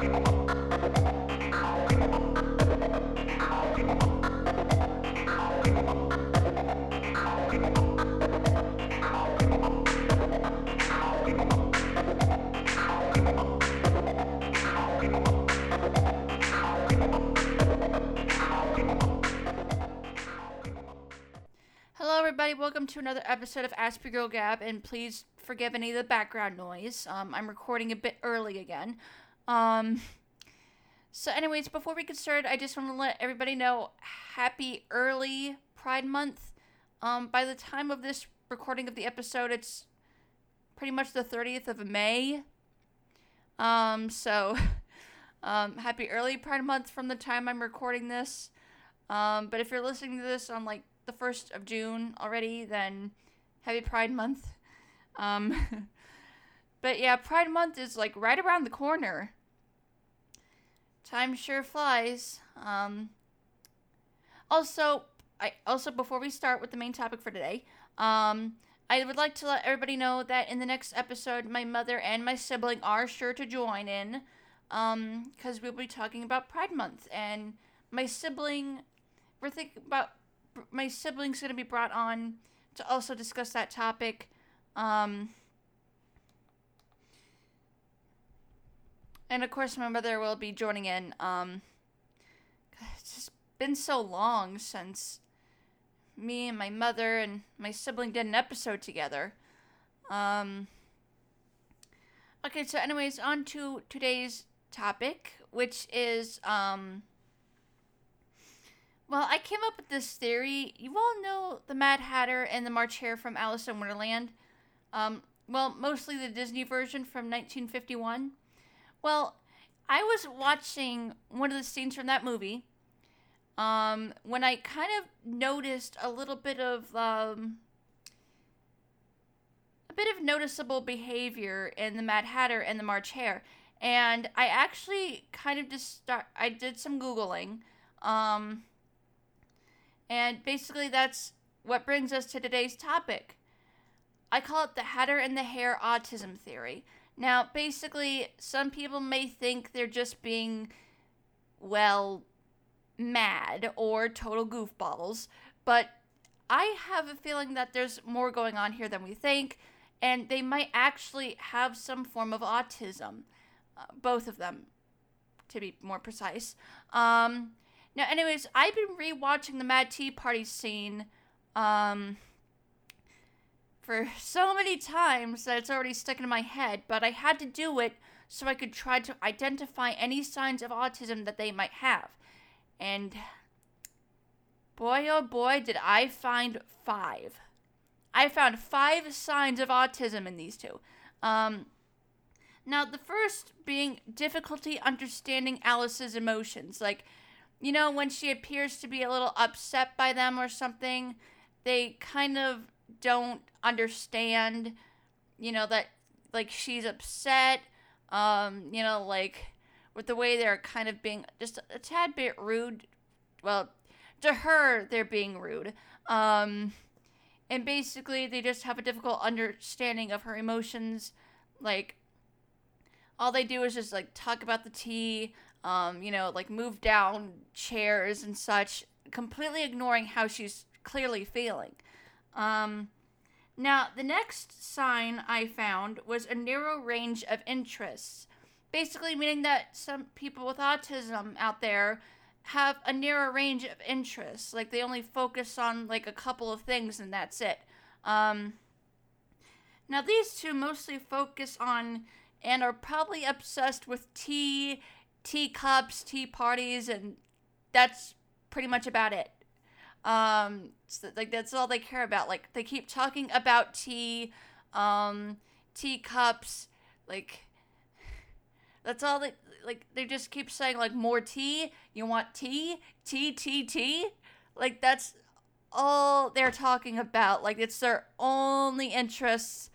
Hello, everybody. Welcome to another episode of Aspie Girl Gab, and please forgive any of the background noise. Um, I'm recording a bit early again. Um, so, anyways, before we get started, I just want to let everybody know happy early Pride Month. Um, by the time of this recording of the episode, it's pretty much the 30th of May. Um, so, um, happy early Pride Month from the time I'm recording this. Um, but if you're listening to this on like the 1st of June already, then happy Pride Month. Um, but yeah, Pride Month is like right around the corner. Time sure flies. Um, also, I also before we start with the main topic for today, um, I would like to let everybody know that in the next episode, my mother and my sibling are sure to join in, um, because we'll be talking about Pride Month, and my sibling, we're thinking about my sibling's gonna be brought on to also discuss that topic. Um, and of course, my mother will be joining in. Um, it's just been so long since me and my mother and my sibling did an episode together. Um, okay, so anyways, on to today's topic, which is um. Well, I came up with this theory. You all know the Mad Hatter and the March Hare from Alice in Wonderland. Um, well, mostly the Disney version from 1951. Well, I was watching one of the scenes from that movie um, when I kind of noticed a little bit of um, a bit of noticeable behavior in the Mad Hatter and the March Hare, and I actually kind of just start. I did some googling, um, and basically that's what brings us to today's topic. I call it the Hatter and the Hare autism theory. Now, basically, some people may think they're just being, well, mad or total goofballs, but I have a feeling that there's more going on here than we think, and they might actually have some form of autism. Uh, both of them, to be more precise. Um, now, anyways, I've been rewatching the Mad Tea Party scene um, for so many times that it's already stuck in my head, but I had to do it so I could try to identify any signs of autism that they might have. And boy, oh boy, did I find five. I found five signs of autism in these two. Um, now, the first being difficulty understanding Alice's emotions. Like, you know, when she appears to be a little upset by them or something, they kind of don't understand, you know, that, like, she's upset. Um, you know, like, with the way they're kind of being just a tad bit rude. Well, to her, they're being rude. Um, and basically, they just have a difficult understanding of her emotions. Like, all they do is just like talk about the tea, um, you know, like move down chairs and such, completely ignoring how she's clearly feeling. Um, now, the next sign I found was a narrow range of interests. Basically meaning that some people with autism out there have a narrow range of interests. Like they only focus on like a couple of things and that's it. Um, now these two mostly focus on and are probably obsessed with tea teacups tea parties and that's pretty much about it um so, like that's all they care about like they keep talking about tea um teacups like that's all they like. They just keep saying like more tea. You want tea? Tea, tea, tea. Like that's all they're talking about. Like it's their only interests.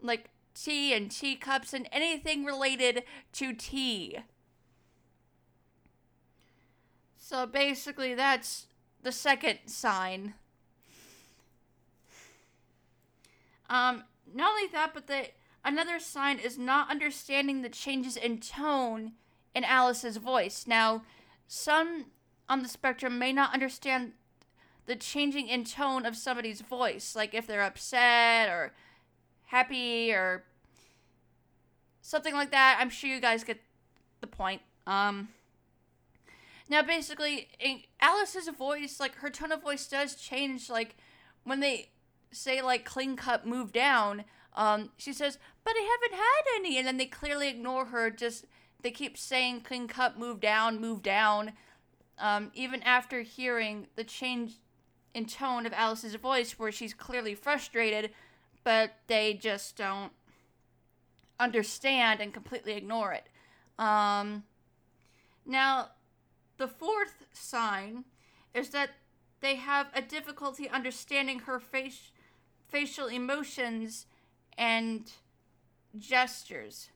Like tea and teacups and anything related to tea. So basically, that's the second sign. Um, not only that, but they Another sign is not understanding the changes in tone in Alice's voice. Now, some on the spectrum may not understand the changing in tone of somebody's voice, like if they're upset or happy or something like that. I'm sure you guys get the point. Um, now, basically, Alice's voice, like her tone of voice, does change. Like when they say like clean cut, move down. Um, she says, "But I haven't had any," and then they clearly ignore her. Just they keep saying clean cut, move down, move down. Um, even after hearing the change in tone of Alice's voice, where she's clearly frustrated, but they just don't understand and completely ignore it. Um, now, the fourth sign is that they have a difficulty understanding her face, facial emotions and gestures.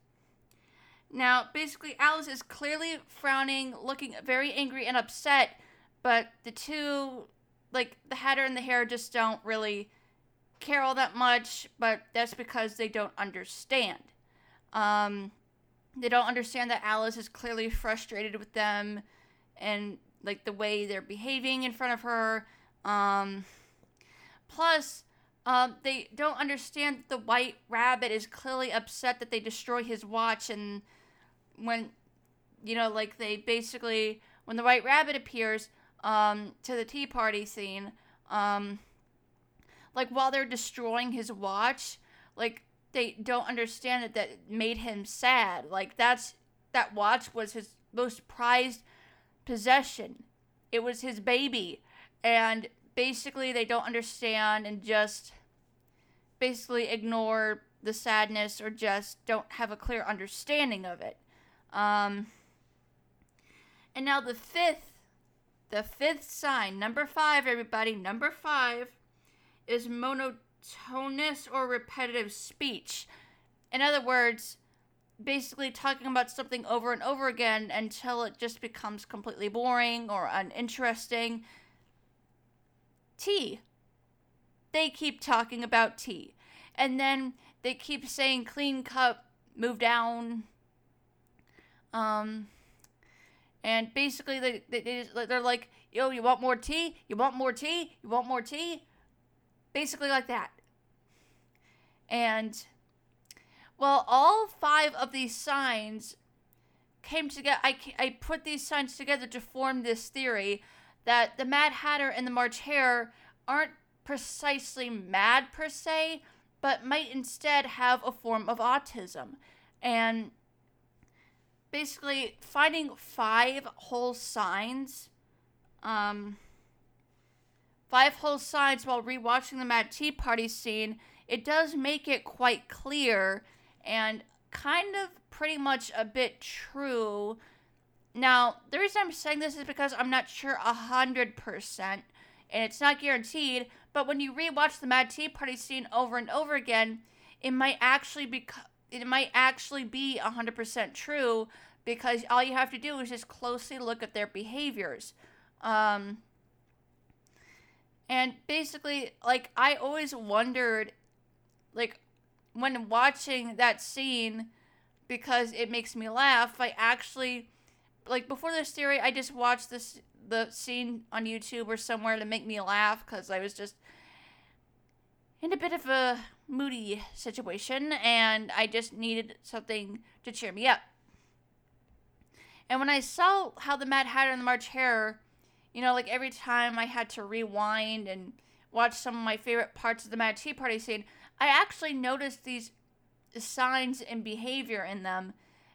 Now, basically, Alice is clearly frowning, looking very angry and upset, but the two, like the Hatter and the Hare, just don't really care all that much, but that's because they don't understand. Um, they don't understand that Alice is clearly frustrated with them and like the way they're behaving in front of her. Um, plus, um, they don't understand that the white rabbit is clearly upset that they destroy his watch, and when you know, like they basically when the white rabbit appears um, to the tea party scene, um, like while they're destroying his watch, like they don't understand that that made him sad. Like that's that watch was his most prized possession. It was his baby. And basically, they don't understand and just basically ignore the sadness or just don't have a clear understanding of it. Um, and now the fifth, the fifth sign, number five, everybody, number five is monotonous or repetitive speech. In other words, basically talking about something over and over again until it just becomes completely boring or uninteresting. Tea. They keep talking about tea. And then they keep saying clean cup, move down. Um, and basically they, they, they're like, yo, you want more tea? You want more tea? You want more tea? Basically like that. And well, all five of these signs came together. I, I put these signs together to form this theory that the Mad Hatter and the March Hare aren't precisely mad per se, but might instead have a form of autism. And basically, finding five whole signs, um, five whole signs while rewatching the Mad Tea Party scene, it does make it quite clear and kind of pretty much a bit true. Now, the reason I'm saying this is because I'm not sure a hundred percent, and it's not guaranteed. But when you rewatch the Mad Tea Party scene over and over again, it might actually be it might actually be a hundred percent true because all you have to do is just closely look at their behaviors. Um, and basically, like I always wondered, like when watching that scene because it makes me laugh. I actually like before this theory, I just watched this the scene on YouTube or somewhere to make me laugh because I was just in a bit of a moody situation and I just needed something to cheer me up. And when I saw how the Mad Hatter and the March Hare, you know, like every time I had to rewind and watch some of my favorite parts of the Mad Tea Party scene, I actually noticed these signs and behavior in them,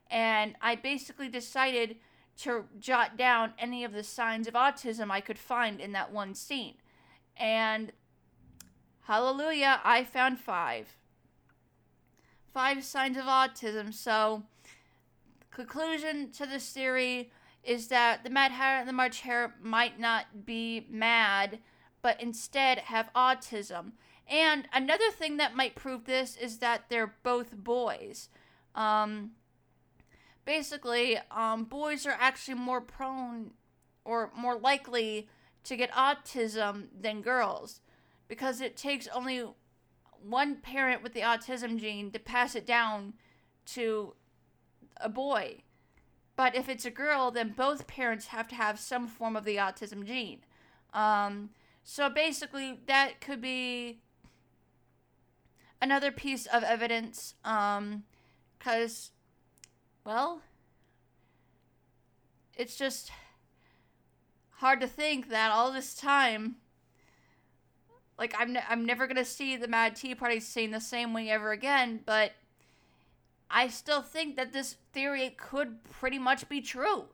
and I basically decided to jot down any of the signs of autism I could find in that one scene. And hallelujah, I found five. Five signs of autism. So, conclusion to this theory is that the Mad Hatter and the March Hare might not be mad, but instead have autism. And another thing that might prove this is that they're both boys. Um, basically, um, boys are actually more prone or more likely to get autism than girls because it takes only one parent with the autism gene to pass it down to a boy. But if it's a girl, then both parents have to have some form of the autism gene. Um, so basically, that could be another piece of evidence. Um, because, well, it's just hard to think that all this time like I'm ne- I'm never gonna see the Mad Tea Party scene the same way ever again, but I still think that this theory could pretty much be true.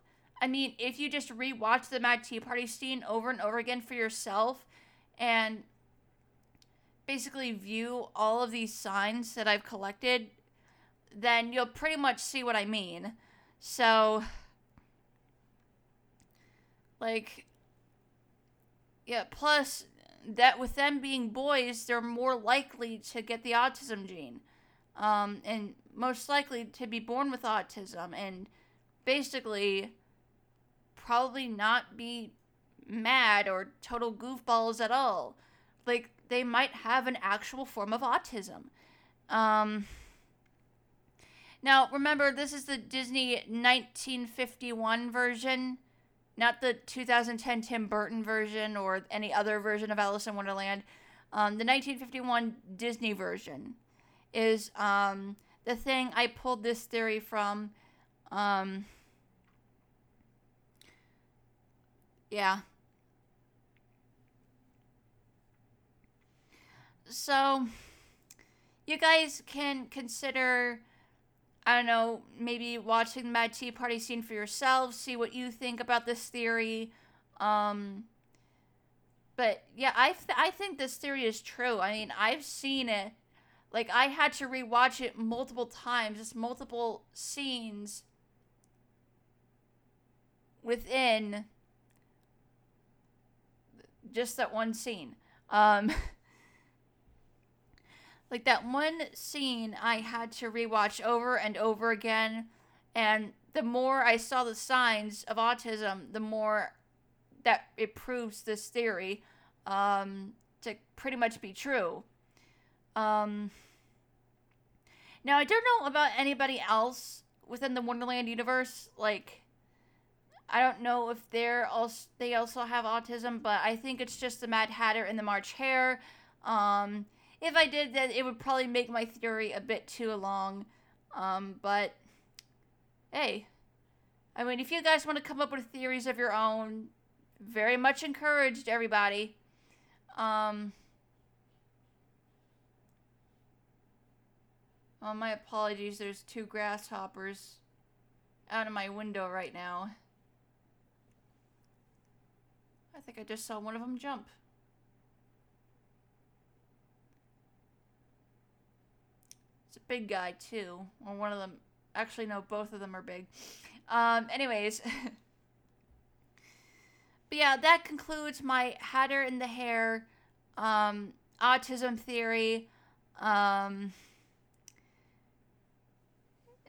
I mean, if you just rewatch the Mad Tea Party scene over and over again for yourself, and basically view all of these signs that I've collected, then you'll pretty much see what I mean. So, like, yeah, plus that with them being boys, they're more likely to get the autism gene. Um, and most likely to be born with autism and basically probably not be mad or total goofballs at all. Like they might have an actual form of autism. Um, now remember, this is the Disney 1951 version not the 2010 Tim Burton version or any other version of Alice in Wonderland. Um, the 1951 Disney version is um, the thing I pulled this theory from. Um, yeah. So, you guys can consider I don't know, maybe watching the Mad Tea Party scene for yourselves, see what you think about this theory. Um, but yeah, I th- I think this theory is true. I mean, I've seen it. Like I had to rewatch it multiple times, just multiple scenes within just that one scene. Um like that one scene I had to rewatch over and over again and the more I saw the signs of autism, the more that it proves this theory um, to pretty much be true. Um, now, I don't know about anybody else within the Wonderland universe. Like, I don't know if they're also they also have autism, but I think it's just the Mad Hatter and the March Hare. Um, if I did then it would probably make my theory a bit too long. Um, but hey, I mean, if you guys want to come up with theories of your own, very much encouraged, everybody. Um, oh, my apologies. There's two grasshoppers out of my window right now. I think I just saw one of them jump. Big guy too. Or one of them. Actually, no, both of them are big. Um, anyways. but yeah, that concludes my Hatter in the Hare, um, autism theory. Um,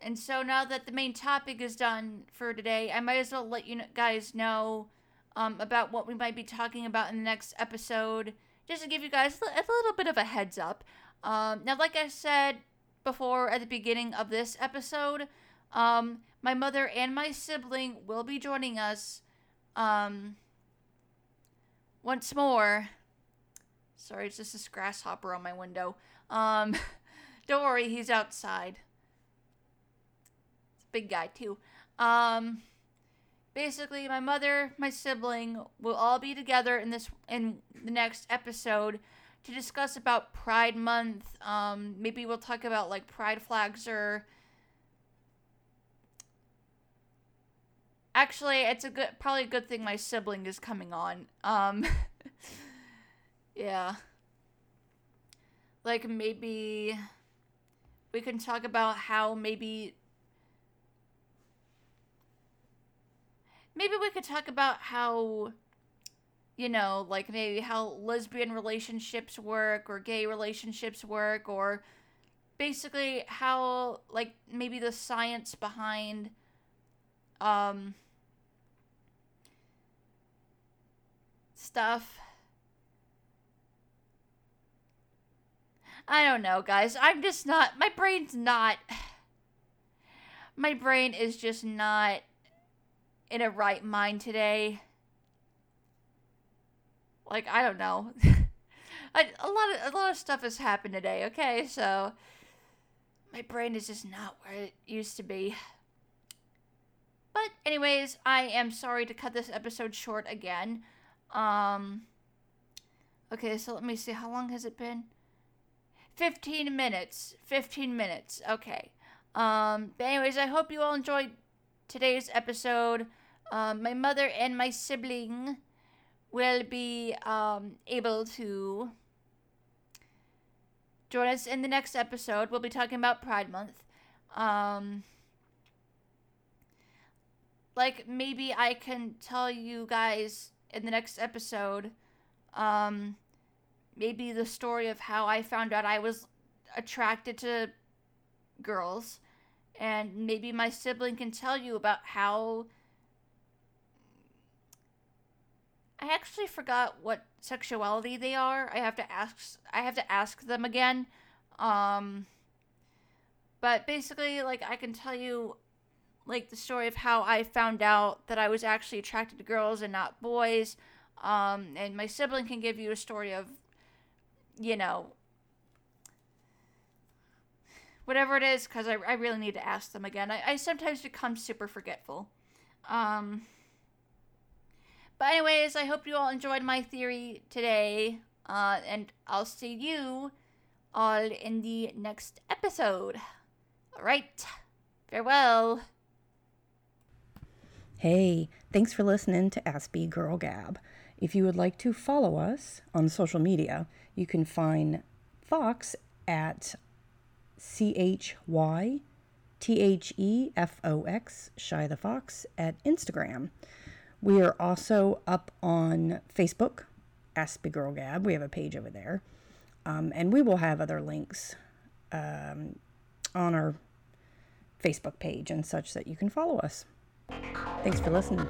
and so now that the main topic is done for today, I might as well let you guys know um, about what we might be talking about in the next episode, just to give you guys a little bit of a heads up. Um, now, like I said, before at the beginning of this episode. Um, my mother and my sibling will be joining us um, once more. Sorry, it's just this grasshopper on my window. Um, don't worry, he's outside. It's a big guy, too. Um, basically, my mother, my sibling will all be together in this in the next episode to discuss about Pride Month. Um, maybe we'll talk about like pride flags or. Actually, it's a good, probably a good thing my sibling is coming on. Um, yeah. Like maybe we can talk about how maybe maybe we could talk about how you know, like maybe how lesbian relationships work or gay relationships work or basically how like maybe the science behind um stuff I don't know, guys. I'm just not my brain's not my brain is just not in a right mind today. Like I don't know. I, a lot of a lot of stuff has happened today. Okay, so my brain is just not where it used to be. But anyways, I am sorry to cut this episode short again. Um Okay, so let me see how long has it been? 15 minutes. 15 minutes. Okay. Um but anyways, I hope you all enjoyed today's episode. Um, my mother and my sibling will be um, able to join us in the next episode. We'll be talking about Pride Month. Um, like maybe I can tell you guys in the next episode, um, maybe the story of how I found out I was attracted to girls, and maybe my sibling can tell you about how. I actually forgot what sexuality they are. I have to ask. I have to ask them again. Um, but basically, like I can tell you like the story of how I found out that I was actually attracted to girls and not boys. Um, and my sibling can give you a story of, you know, whatever it is, because I, I really need to ask them again. I, I sometimes become super forgetful. Um, but, anyways, I hope you all enjoyed my theory today. Uh, and I'll see you all in the next episode. All right. Farewell. Hey, thanks for listening to Aspie Girl Gab. If you would like to follow us on social media, you can find Fox at C H Y T H E F O X, Shy the Fox, at Instagram. We are also up on Facebook, Aspie Girl Gab. We have a page over there. Um, and we will have other links um, on our Facebook page and such that you can follow us. Thanks for listening.